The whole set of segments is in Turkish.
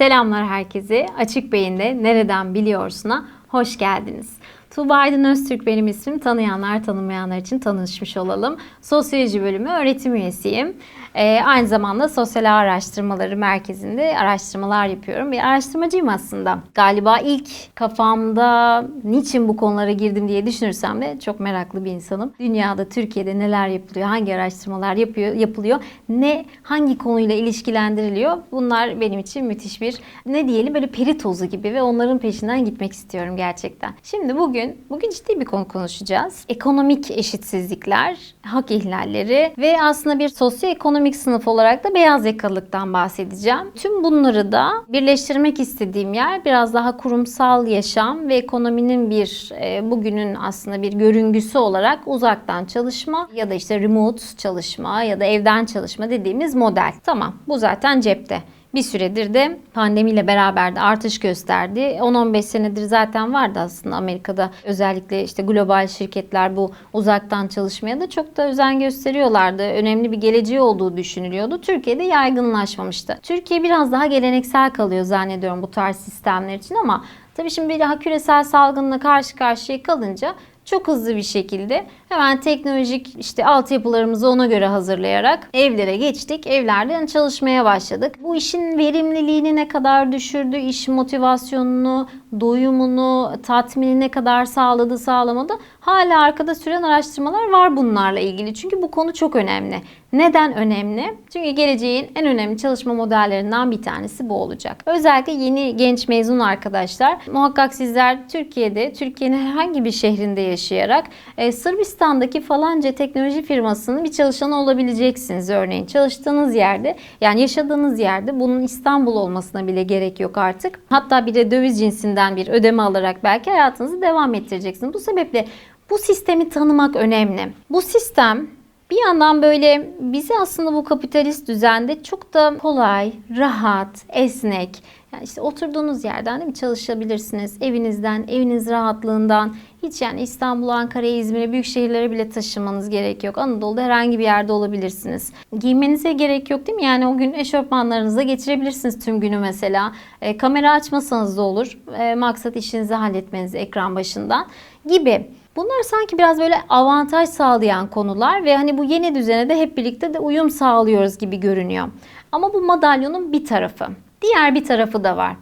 Selamlar herkese. Açık Beyin'de Nereden Biliyorsun'a hoş geldiniz. Tuğba Aydın Öztürk benim ismim. Tanıyanlar tanımayanlar için tanışmış olalım. Sosyoloji bölümü öğretim üyesiyim. Ee, aynı zamanda Sosyal Araştırmaları Merkezi'nde araştırmalar yapıyorum. Bir araştırmacıyım aslında. Galiba ilk kafamda niçin bu konulara girdim diye düşünürsem de çok meraklı bir insanım. Dünyada, Türkiye'de neler yapılıyor, hangi araştırmalar yapıyor, yapılıyor, ne hangi konuyla ilişkilendiriliyor. Bunlar benim için müthiş bir ne diyelim böyle peri tozu gibi ve onların peşinden gitmek istiyorum gerçekten. Şimdi bugün bugün ciddi bir konu konuşacağız. Ekonomik eşitsizlikler, hak ihlalleri ve aslında bir sosyoekonomik sınıf olarak da beyaz yakalılıktan bahsedeceğim. Tüm bunları da birleştirmek istediğim yer biraz daha kurumsal yaşam ve ekonominin bir e, bugünün aslında bir görüngüsü olarak uzaktan çalışma ya da işte remote çalışma ya da evden çalışma dediğimiz model. Tamam bu zaten cepte. Bir süredir de pandemiyle beraber de artış gösterdi. 10-15 senedir zaten vardı aslında Amerika'da özellikle işte global şirketler bu uzaktan çalışmaya da çok da özen gösteriyorlardı. Önemli bir geleceği olduğu düşünülüyordu. Türkiye'de yaygınlaşmamıştı. Türkiye biraz daha geleneksel kalıyor zannediyorum bu tarz sistemler için ama tabii şimdi daha küresel salgınla karşı karşıya kalınca çok hızlı bir şekilde hemen teknolojik işte altyapılarımızı ona göre hazırlayarak evlere geçtik. Evlerden çalışmaya başladık. Bu işin verimliliğini ne kadar düşürdü, iş motivasyonunu, doyumunu, tatmini ne kadar sağladı, sağlamadı. Hala arkada süren araştırmalar var bunlarla ilgili. Çünkü bu konu çok önemli. Neden önemli? Çünkü geleceğin en önemli çalışma modellerinden bir tanesi bu olacak. Özellikle yeni genç mezun arkadaşlar muhakkak sizler Türkiye'de, Türkiye'nin herhangi bir şehrinde yaşayarak e, Sırbistan'daki falanca teknoloji firmasının bir çalışanı olabileceksiniz örneğin. Çalıştığınız yerde yani yaşadığınız yerde bunun İstanbul olmasına bile gerek yok artık. Hatta bir de döviz cinsinden bir ödeme alarak belki hayatınızı devam ettireceksiniz. Bu sebeple bu sistemi tanımak önemli. Bu sistem bir yandan böyle bizi aslında bu kapitalist düzende çok da kolay, rahat, esnek, yani işte oturduğunuz yerden değil mi çalışabilirsiniz. Evinizden, eviniz rahatlığından hiç yani İstanbul, Ankara, İzmir'e büyük şehirlere bile taşımanız gerek yok. Anadolu'da herhangi bir yerde olabilirsiniz. Giymenize gerek yok değil mi? Yani o gün eşofmanlarınıza geçirebilirsiniz tüm günü mesela. E, kamera açmasanız da olur. E, maksat işinizi halletmeniz ekran başından gibi. Bunlar sanki biraz böyle avantaj sağlayan konular ve hani bu yeni düzene de hep birlikte de uyum sağlıyoruz gibi görünüyor. Ama bu madalyonun bir tarafı. Diğer bir tarafı da var.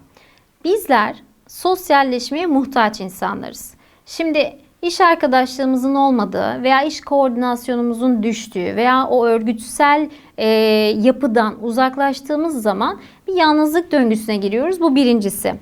Bizler sosyalleşmeye muhtaç insanlarız. Şimdi iş arkadaşlığımızın olmadığı veya iş koordinasyonumuzun düştüğü veya o örgütsel e, yapıdan uzaklaştığımız zaman bir yalnızlık döngüsüne giriyoruz. Bu birincisi.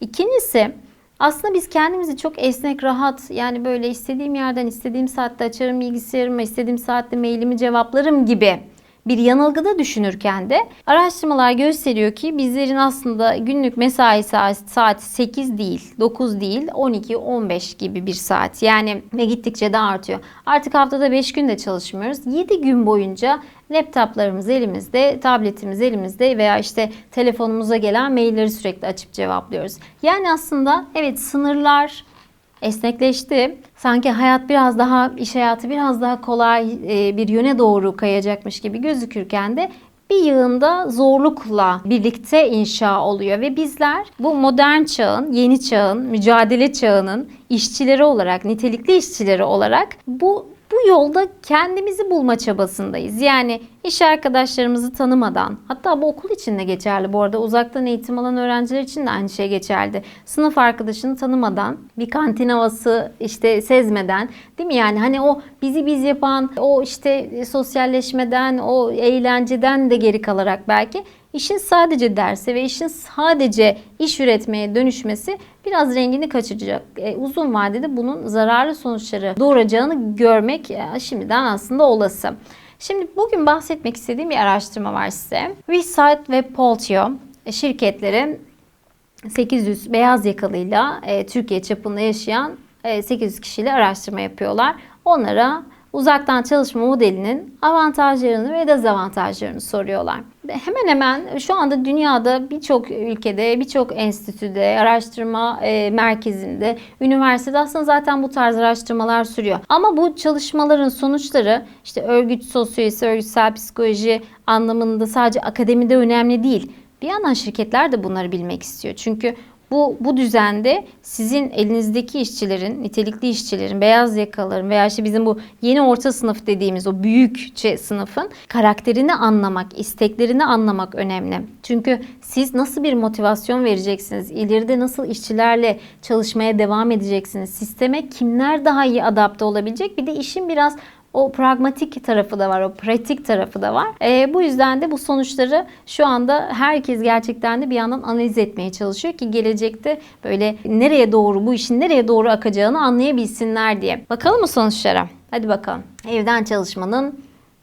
İkincisi aslında biz kendimizi çok esnek, rahat yani böyle istediğim yerden istediğim saatte açarım bilgisayarımı, istediğim saatte mailimi cevaplarım gibi bir yanılgıda düşünürken de araştırmalar gösteriyor ki bizlerin aslında günlük mesai saati 8 değil, 9 değil, 12, 15 gibi bir saat. Yani ve gittikçe de artıyor. Artık haftada 5 gün de çalışmıyoruz. 7 gün boyunca laptoplarımız elimizde, tabletimiz elimizde veya işte telefonumuza gelen mailleri sürekli açıp cevaplıyoruz. Yani aslında evet sınırlar esnekleşti. Sanki hayat biraz daha, iş hayatı biraz daha kolay e, bir yöne doğru kayacakmış gibi gözükürken de bir yığında zorlukla birlikte inşa oluyor ve bizler bu modern çağın, yeni çağın, mücadele çağının işçileri olarak, nitelikli işçileri olarak bu bu yolda kendimizi bulma çabasındayız. Yani iş arkadaşlarımızı tanımadan, hatta bu okul için de geçerli bu arada uzaktan eğitim alan öğrenciler için de aynı şey geçerli. Sınıf arkadaşını tanımadan, bir kantin havası işte sezmeden, değil mi? Yani hani o bizi biz yapan, o işte sosyalleşmeden, o eğlenceden de geri kalarak belki işin sadece derse ve işin sadece iş üretmeye dönüşmesi biraz rengini kaçıracak. E, uzun vadede bunun zararlı sonuçları doğuracağını görmek e, şimdiden aslında olası. Şimdi bugün bahsetmek istediğim bir araştırma var size. Resite ve Poltio şirketleri 800 beyaz yakalıyla e, Türkiye çapında yaşayan e, 800 kişiyle araştırma yapıyorlar. Onlara uzaktan çalışma modelinin avantajlarını ve dezavantajlarını soruyorlar. Hemen hemen şu anda dünyada birçok ülkede, birçok enstitüde, araştırma e, merkezinde, üniversitede aslında zaten bu tarz araştırmalar sürüyor. Ama bu çalışmaların sonuçları işte örgüt sosyolojisi, örgütsel psikoloji anlamında sadece akademide önemli değil Bir yandan şirketler de bunları bilmek istiyor. Çünkü bu, bu düzende sizin elinizdeki işçilerin, nitelikli işçilerin, beyaz yakalıların veya işte bizim bu yeni orta sınıf dediğimiz o büyükçe sınıfın karakterini anlamak, isteklerini anlamak önemli. Çünkü siz nasıl bir motivasyon vereceksiniz, ileride nasıl işçilerle çalışmaya devam edeceksiniz, sisteme kimler daha iyi adapte olabilecek? Bir de işin biraz o pragmatik tarafı da var, o pratik tarafı da var. E, bu yüzden de bu sonuçları şu anda herkes gerçekten de bir yandan analiz etmeye çalışıyor ki gelecekte böyle nereye doğru, bu işin nereye doğru akacağını anlayabilsinler diye. Bakalım mı sonuçlara? Hadi bakalım. Evden çalışmanın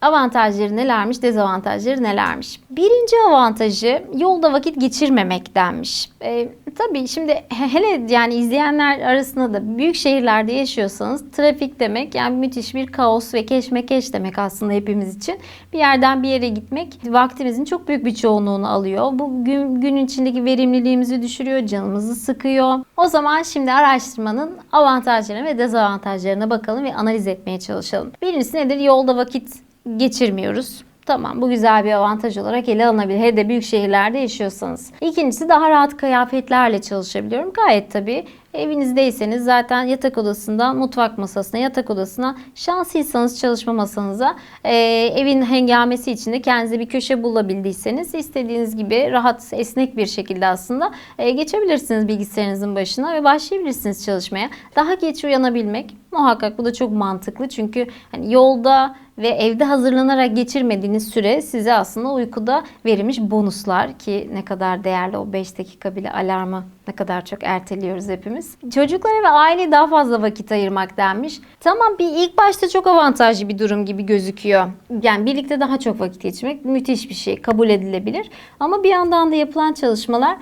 Avantajları nelermiş, dezavantajları nelermiş? Birinci avantajı yolda vakit geçirmemek denmiş. E, tabii şimdi hele yani izleyenler arasında da büyük şehirlerde yaşıyorsanız trafik demek yani müthiş bir kaos ve keşmekeş demek aslında hepimiz için. Bir yerden bir yere gitmek vaktimizin çok büyük bir çoğunluğunu alıyor. Bu gün, gün içindeki verimliliğimizi düşürüyor, canımızı sıkıyor. O zaman şimdi araştırmanın avantajlarına ve dezavantajlarına bakalım ve analiz etmeye çalışalım. Birincisi nedir? Yolda vakit geçirmiyoruz. Tamam bu güzel bir avantaj olarak ele alınabilir. Hele de büyük şehirlerde yaşıyorsanız. İkincisi daha rahat kıyafetlerle çalışabiliyorum. Gayet tabii evinizdeyseniz zaten yatak odasından mutfak masasına, yatak odasına şanslıysanız çalışma masanıza e, evin hengamesi içinde kendinize bir köşe bulabildiyseniz istediğiniz gibi rahat, esnek bir şekilde aslında e, geçebilirsiniz bilgisayarınızın başına ve başlayabilirsiniz çalışmaya. Daha geç uyanabilmek muhakkak bu da çok mantıklı çünkü hani yolda ve evde hazırlanarak geçirmediğiniz süre size aslında uykuda verilmiş bonuslar ki ne kadar değerli o 5 dakika bile alarmı ne kadar çok erteliyoruz hepimiz. Çocuklara ve aileye daha fazla vakit ayırmak denmiş. Tamam bir ilk başta çok avantajlı bir durum gibi gözüküyor. Yani birlikte daha çok vakit geçirmek müthiş bir şey kabul edilebilir. Ama bir yandan da yapılan çalışmalar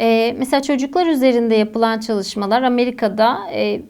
e, mesela çocuklar üzerinde yapılan çalışmalar Amerika'da e,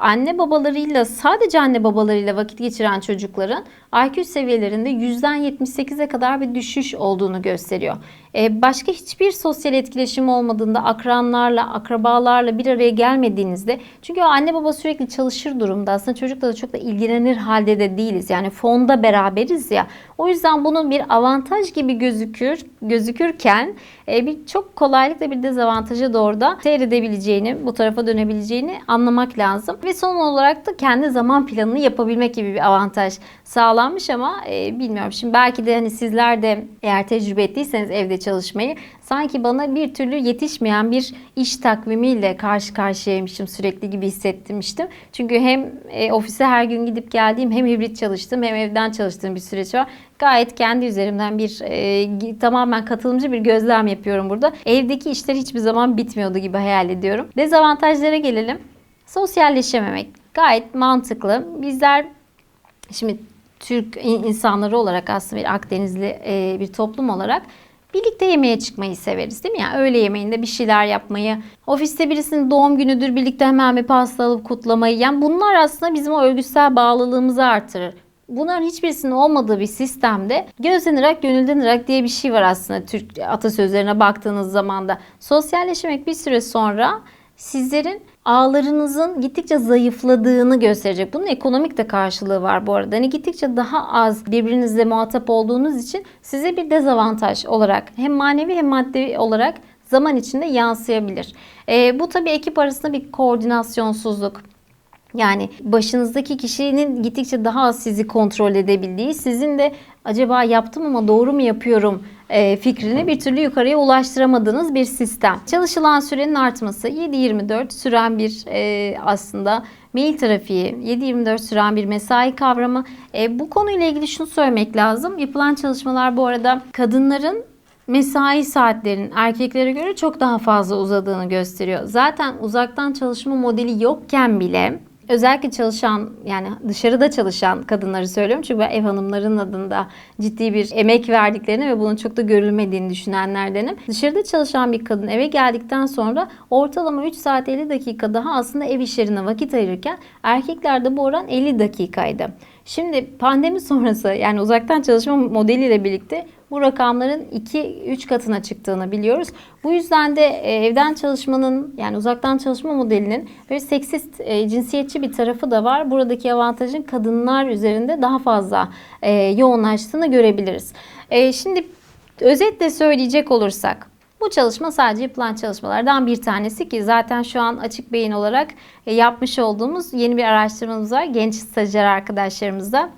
anne babalarıyla sadece anne babalarıyla vakit geçiren çocukların IQ seviyelerinde yüzden %78'e kadar bir düşüş olduğunu gösteriyor. Ee, başka hiçbir sosyal etkileşim olmadığında akranlarla, akrabalarla bir araya gelmediğinizde çünkü o anne baba sürekli çalışır durumda aslında çocukla da çok da ilgilenir halde de değiliz. Yani fonda beraberiz ya. O yüzden bunun bir avantaj gibi gözükür gözükürken e, bir çok kolaylıkla bir dezavantaja doğru da seyredebileceğini, bu tarafa dönebileceğini anlamak lazım. Ve son olarak da kendi zaman planını yapabilmek gibi bir avantaj sağlanmış ama e, bilmiyorum. Şimdi belki de hani sizler de eğer tecrübe ettiyseniz evde çalışmayı sanki bana bir türlü yetişmeyen bir iş takvimiyle karşı karşıyaymışım sürekli gibi hissettirmiştim. Çünkü hem e, ofise her gün gidip geldiğim hem hibrit çalıştım hem evden çalıştığım bir süreç var. Gayet kendi üzerimden bir e, tamamen katılımcı bir gözlem yapıyorum burada. Evdeki işler hiçbir zaman bitmiyordu gibi hayal ediyorum. Dezavantajlara gelelim. Sosyalleşememek gayet mantıklı. Bizler şimdi Türk insanları olarak aslında bir Akdenizli e, bir toplum olarak birlikte yemeğe çıkmayı severiz değil mi? Yani öğle yemeğinde bir şeyler yapmayı, ofiste birisinin doğum günüdür birlikte hemen bir pasta alıp kutlamayı. Yani bunlar aslında bizim o örgütsel bağlılığımızı artırır. Bunların hiçbirisinin olmadığı bir sistemde gözden ırak diye bir şey var aslında Türk atasözlerine baktığınız zaman da. Sosyalleşmek bir süre sonra sizlerin ağlarınızın gittikçe zayıfladığını gösterecek. Bunun ekonomik de karşılığı var bu arada. Hani gittikçe daha az birbirinizle muhatap olduğunuz için size bir dezavantaj olarak hem manevi hem maddi olarak zaman içinde yansıyabilir. E, bu tabii ekip arasında bir koordinasyonsuzluk. Yani başınızdaki kişinin gittikçe daha az sizi kontrol edebildiği, sizin de acaba yaptım ama doğru mu yapıyorum e, fikrini bir türlü yukarıya ulaştıramadığınız bir sistem. Çalışılan sürenin artması 7-24 süren bir e, aslında mail trafiği, 7-24 süren bir mesai kavramı. E, bu konuyla ilgili şunu söylemek lazım. Yapılan çalışmalar bu arada kadınların mesai saatlerinin erkeklere göre çok daha fazla uzadığını gösteriyor. Zaten uzaktan çalışma modeli yokken bile özellikle çalışan yani dışarıda çalışan kadınları söylüyorum. Çünkü ben ev hanımların adında ciddi bir emek verdiklerini ve bunun çok da görülmediğini düşünenlerdenim. Dışarıda çalışan bir kadın eve geldikten sonra ortalama 3 saat 50 dakika daha aslında ev işlerine vakit ayırırken erkeklerde bu oran 50 dakikaydı. Şimdi pandemi sonrası yani uzaktan çalışma modeliyle birlikte bu rakamların 2-3 katına çıktığını biliyoruz. Bu yüzden de e, evden çalışmanın yani uzaktan çalışma modelinin böyle seksist, e, cinsiyetçi bir tarafı da var. Buradaki avantajın kadınlar üzerinde daha fazla e, yoğunlaştığını görebiliriz. Şimdi Özetle söyleyecek olursak bu çalışma sadece yapılan çalışmalardan bir tanesi ki zaten şu an açık beyin olarak yapmış olduğumuz yeni bir araştırmamız var. Genç stajyer arkadaşlarımızla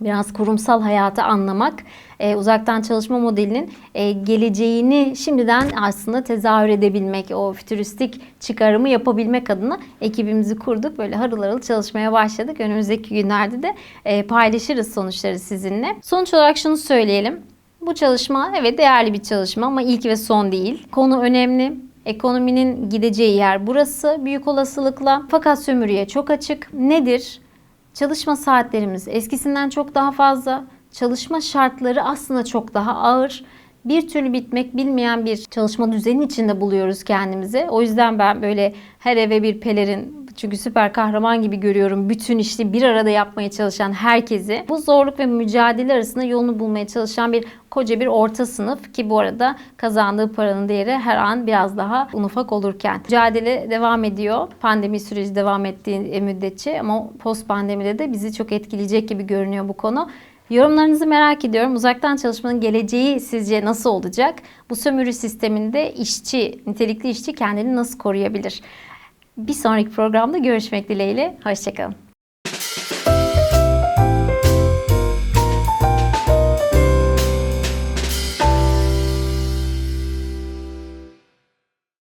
biraz kurumsal hayatı anlamak, e, uzaktan çalışma modelinin e, geleceğini şimdiden aslında tezahür edebilmek, o fütüristik çıkarımı yapabilmek adına ekibimizi kurduk. Böyle harıl harıl çalışmaya başladık. Önümüzdeki günlerde de e, paylaşırız sonuçları sizinle. Sonuç olarak şunu söyleyelim. Bu çalışma evet değerli bir çalışma ama ilk ve son değil. Konu önemli. Ekonominin gideceği yer burası büyük olasılıkla. Fakat sömürüye çok açık. Nedir? Çalışma saatlerimiz eskisinden çok daha fazla. Çalışma şartları aslında çok daha ağır. Bir türlü bitmek bilmeyen bir çalışma düzeni içinde buluyoruz kendimizi. O yüzden ben böyle her eve bir pelerin çünkü süper kahraman gibi görüyorum bütün işi bir arada yapmaya çalışan herkesi. Bu zorluk ve mücadele arasında yolunu bulmaya çalışan bir koca bir orta sınıf ki bu arada kazandığı paranın değeri her an biraz daha un ufak olurken. Mücadele devam ediyor. Pandemi süreci devam ettiği müddetçe ama post pandemide de bizi çok etkileyecek gibi görünüyor bu konu. Yorumlarınızı merak ediyorum. Uzaktan çalışmanın geleceği sizce nasıl olacak? Bu sömürü sisteminde işçi, nitelikli işçi kendini nasıl koruyabilir? Bir sonraki programda görüşmek dileğiyle. Hoşçakalın.